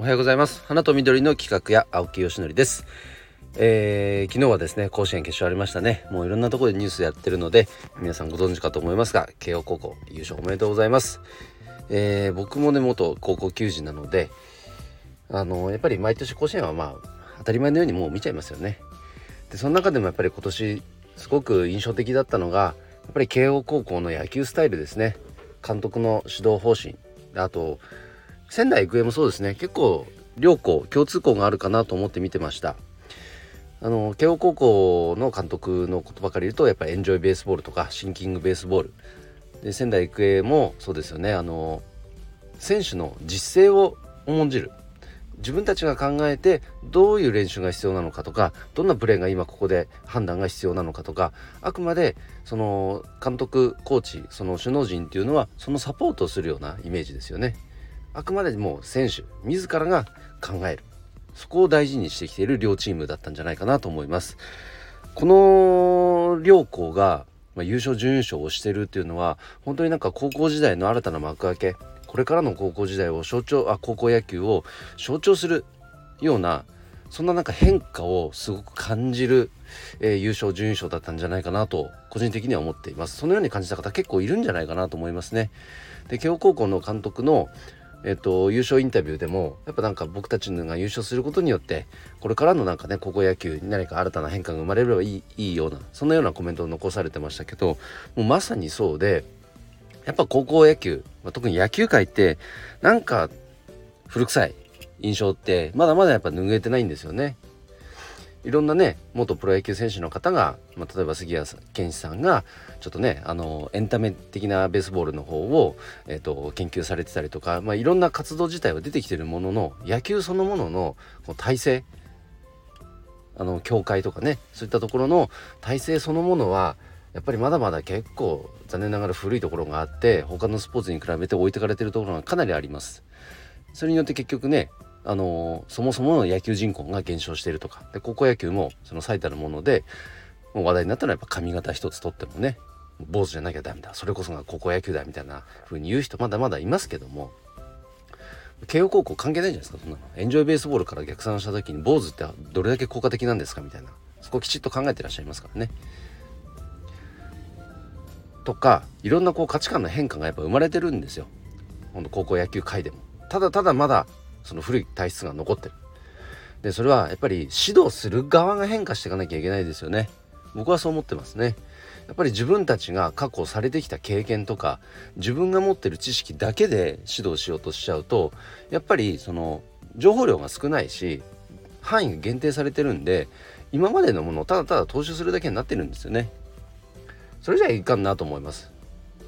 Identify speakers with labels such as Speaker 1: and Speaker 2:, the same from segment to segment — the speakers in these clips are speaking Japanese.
Speaker 1: おはようございます。花と緑の企画や青木よしのりです。えー、昨日はですね甲子園決勝ありましたね。もういろんなところでニュースやってるので皆さんご存知かと思いますが慶応高校優勝おめでとうございます。えー、僕もね元高校球児なのであのやっぱり毎年甲子園はまあ当たり前のようにもう見ちゃいますよね。でその中でもやっぱり今年すごく印象的だったのがやっぱり慶応高校の野球スタイルですね。監督の指導方針あと仙台育英もそうですね。結構両校共通項があるかなと思って見てました。あの慶応高校の監督の言葉から言うとやっぱエンジョイベースボールとかシンキングベースボールで仙台育英もそうですよね。あの選手の実践を重んじる。自分たちが考えてどういう練習が必要なのかとかどんなプレーが今ここで判断が必要なのかとかあくまでその監督コーチその首脳陣っていうのはそのサポートをするようなイメージですよね。あくまでも選手自らが考える。そこを大事にしてきている両チームだったんじゃないかなと思います。この両校が、優勝準優勝をしてるっていうのは本当になんか高校時代の新たな幕開けこれからの高校時代を象徴あ高校野球を象徴するようなそんななんか変化をすごく感じる、えー、優勝準優勝だったんじゃないかなと個人的には思っています。そのように感じた方結構いるんじゃないかなと思いますね。で慶応高校の監督のえっと、優勝インタビューでもやっぱなんか僕たちが優勝することによってこれからのなんかね高校野球に何か新たな変化が生まれればいいいいようなそんなようなコメントを残されてましたけどもうまさにそうでやっぱ高校野球、まあ、特に野球界ってなんか古臭い印象ってまだまだやっぱ拭えてないんですよね。いろんなね元プロ野球選手の方が、まあ、例えば杉谷健志さんがちょっとねあのエンタメ的なベースボールの方を、えーと、研究されてたりとか、まあ、いろんな活動自体は出てきてるものの野球そのもののこう体制あの協会とかねそういったところの体制そのものはやっぱりまだまだ結構残念ながら古いところがあって他のスポーツに比べて置いてかれてるところがかなりあります。それによって結局ねあのそもそもの野球人口が減少しているとか。で高校野球もその最たるものでもう話題になったのはやっぱ髪型一つとってもね坊主じゃなきゃダメだ。それこそが高校野球だみたいな風に言う人まだまだいますけども。慶応高校関係ないじゃないですかそんなの。エンジョイベースボールから逆算した時に坊主ってどれだけ効果的なんですかみたいな。そこきちっと考えてらっしゃいますからね。とかいろんなこう価値観の変化がやっぱ生まれてるんですよ。ほんと高校野球界でも。ただただまだその古い体質が残ってる。でそれはやっぱり指導する側が変化していかなきゃいけないですよね。僕はそう思ってますね。やっぱり自分たちが確保されてきた経験とか自分が持ってる知識だけで指導しようとしちゃうとやっぱりその情報量が少ないし範囲が限定されてるんで今までのものをただただ踏襲するだけになってるんですよね。それじゃいかんなと思います。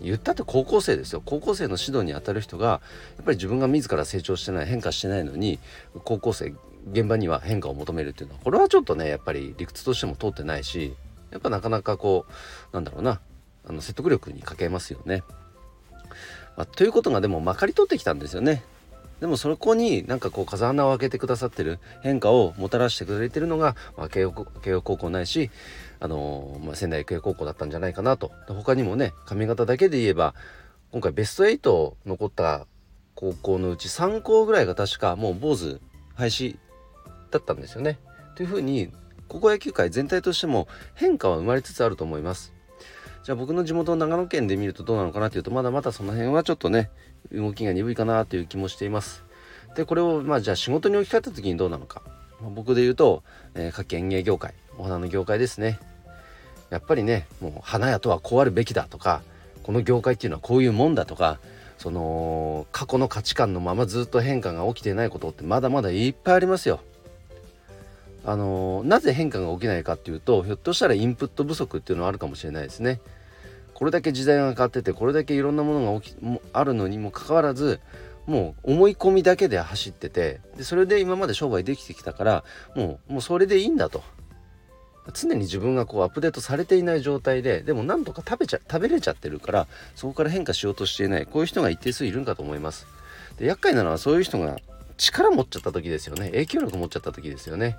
Speaker 1: 言ったって高校生ですよ高校生の指導にあたる人がやっぱり自分が自ら成長してない変化してないのに高校生現場には変化を求めるっていうのはこれはちょっとねやっぱり理屈としても通ってないしやっぱなかなかこうなんだろうなあの説得力に欠けますよね。まあ、ということがでもまかり通ってきたんですよね。でもそこになんかこう風穴を開けてくださってる変化をもたらしてくれてるのが、まあ、慶応慶応高校ないし、あのー、まあ、仙台育英高校だったんじゃないかなと他にもね髪型だけで言えば今回ベスト8残った高校のうち3校ぐらいが確かもう坊主廃止だったんですよね。というふうに高校野球界全体としても変化は生まれつつあると思います。じゃあ僕の地元長野県で見るとどうなのかなというとまだまだその辺はちょっとね動きが鈍いかなという気もしています。でこれをまあじゃあ仕事に置き換えた時にどうなのか、まあ、僕で言うと、えー、各園芸業界お花の業界ですねやっぱりねもう花屋とはこうあるべきだとかこの業界っていうのはこういうもんだとかその過去の価値観のままずっと変化が起きていないことってまだまだいっぱいありますよ。あのなぜ変化が起きないかっていうとひょっとしたらインプット不足っていうのはあるかもしれないですね。これだけ時代が変わっててこれだけいろんなものが起きもあるのにもかかわらずもう思い込みだけで走っててでそれで今まで商売できてきたからもうもうそれでいいんだと。常に自分がこうアップデートされていない状態ででもなんとか食べちゃ食べれちゃってるからそこから変化しようとしていないこういう人が一定数いるんかと思います。で厄介なのはそういう人が力持っちゃった時ですよね。影響力持っちゃった時ですよね。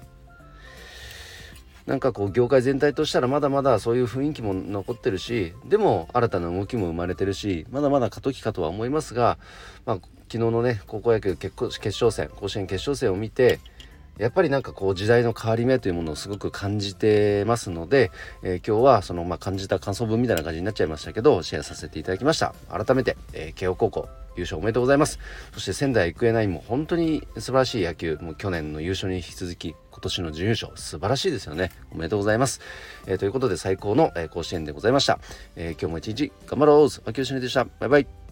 Speaker 1: なんかこう業界全体としたらまだまだそういう雰囲気も残ってるしでも新たな動きも生まれてるしまだまだ過渡期かとは思いますが、まあ、昨日のね高校野球決勝戦甲子園決勝戦を見てやっぱりなんかこう時代の変わり目というものをすごく感じてますので、えー、今日はそのまあ感じた感想文みたいな感じになっちゃいましたけどシェアさせていただきました。改めて、えー、慶応高校優勝おめでとうございます。そして仙台育英ナインも本当に素晴らしい野球もう去年の優勝に引き続き今年の準優勝素晴らしいですよね。おめでとうございます、えー、ということで最高の、え、甲子園でございました、えー、今日も一日頑張ろう。秋吉でした。バイバイ。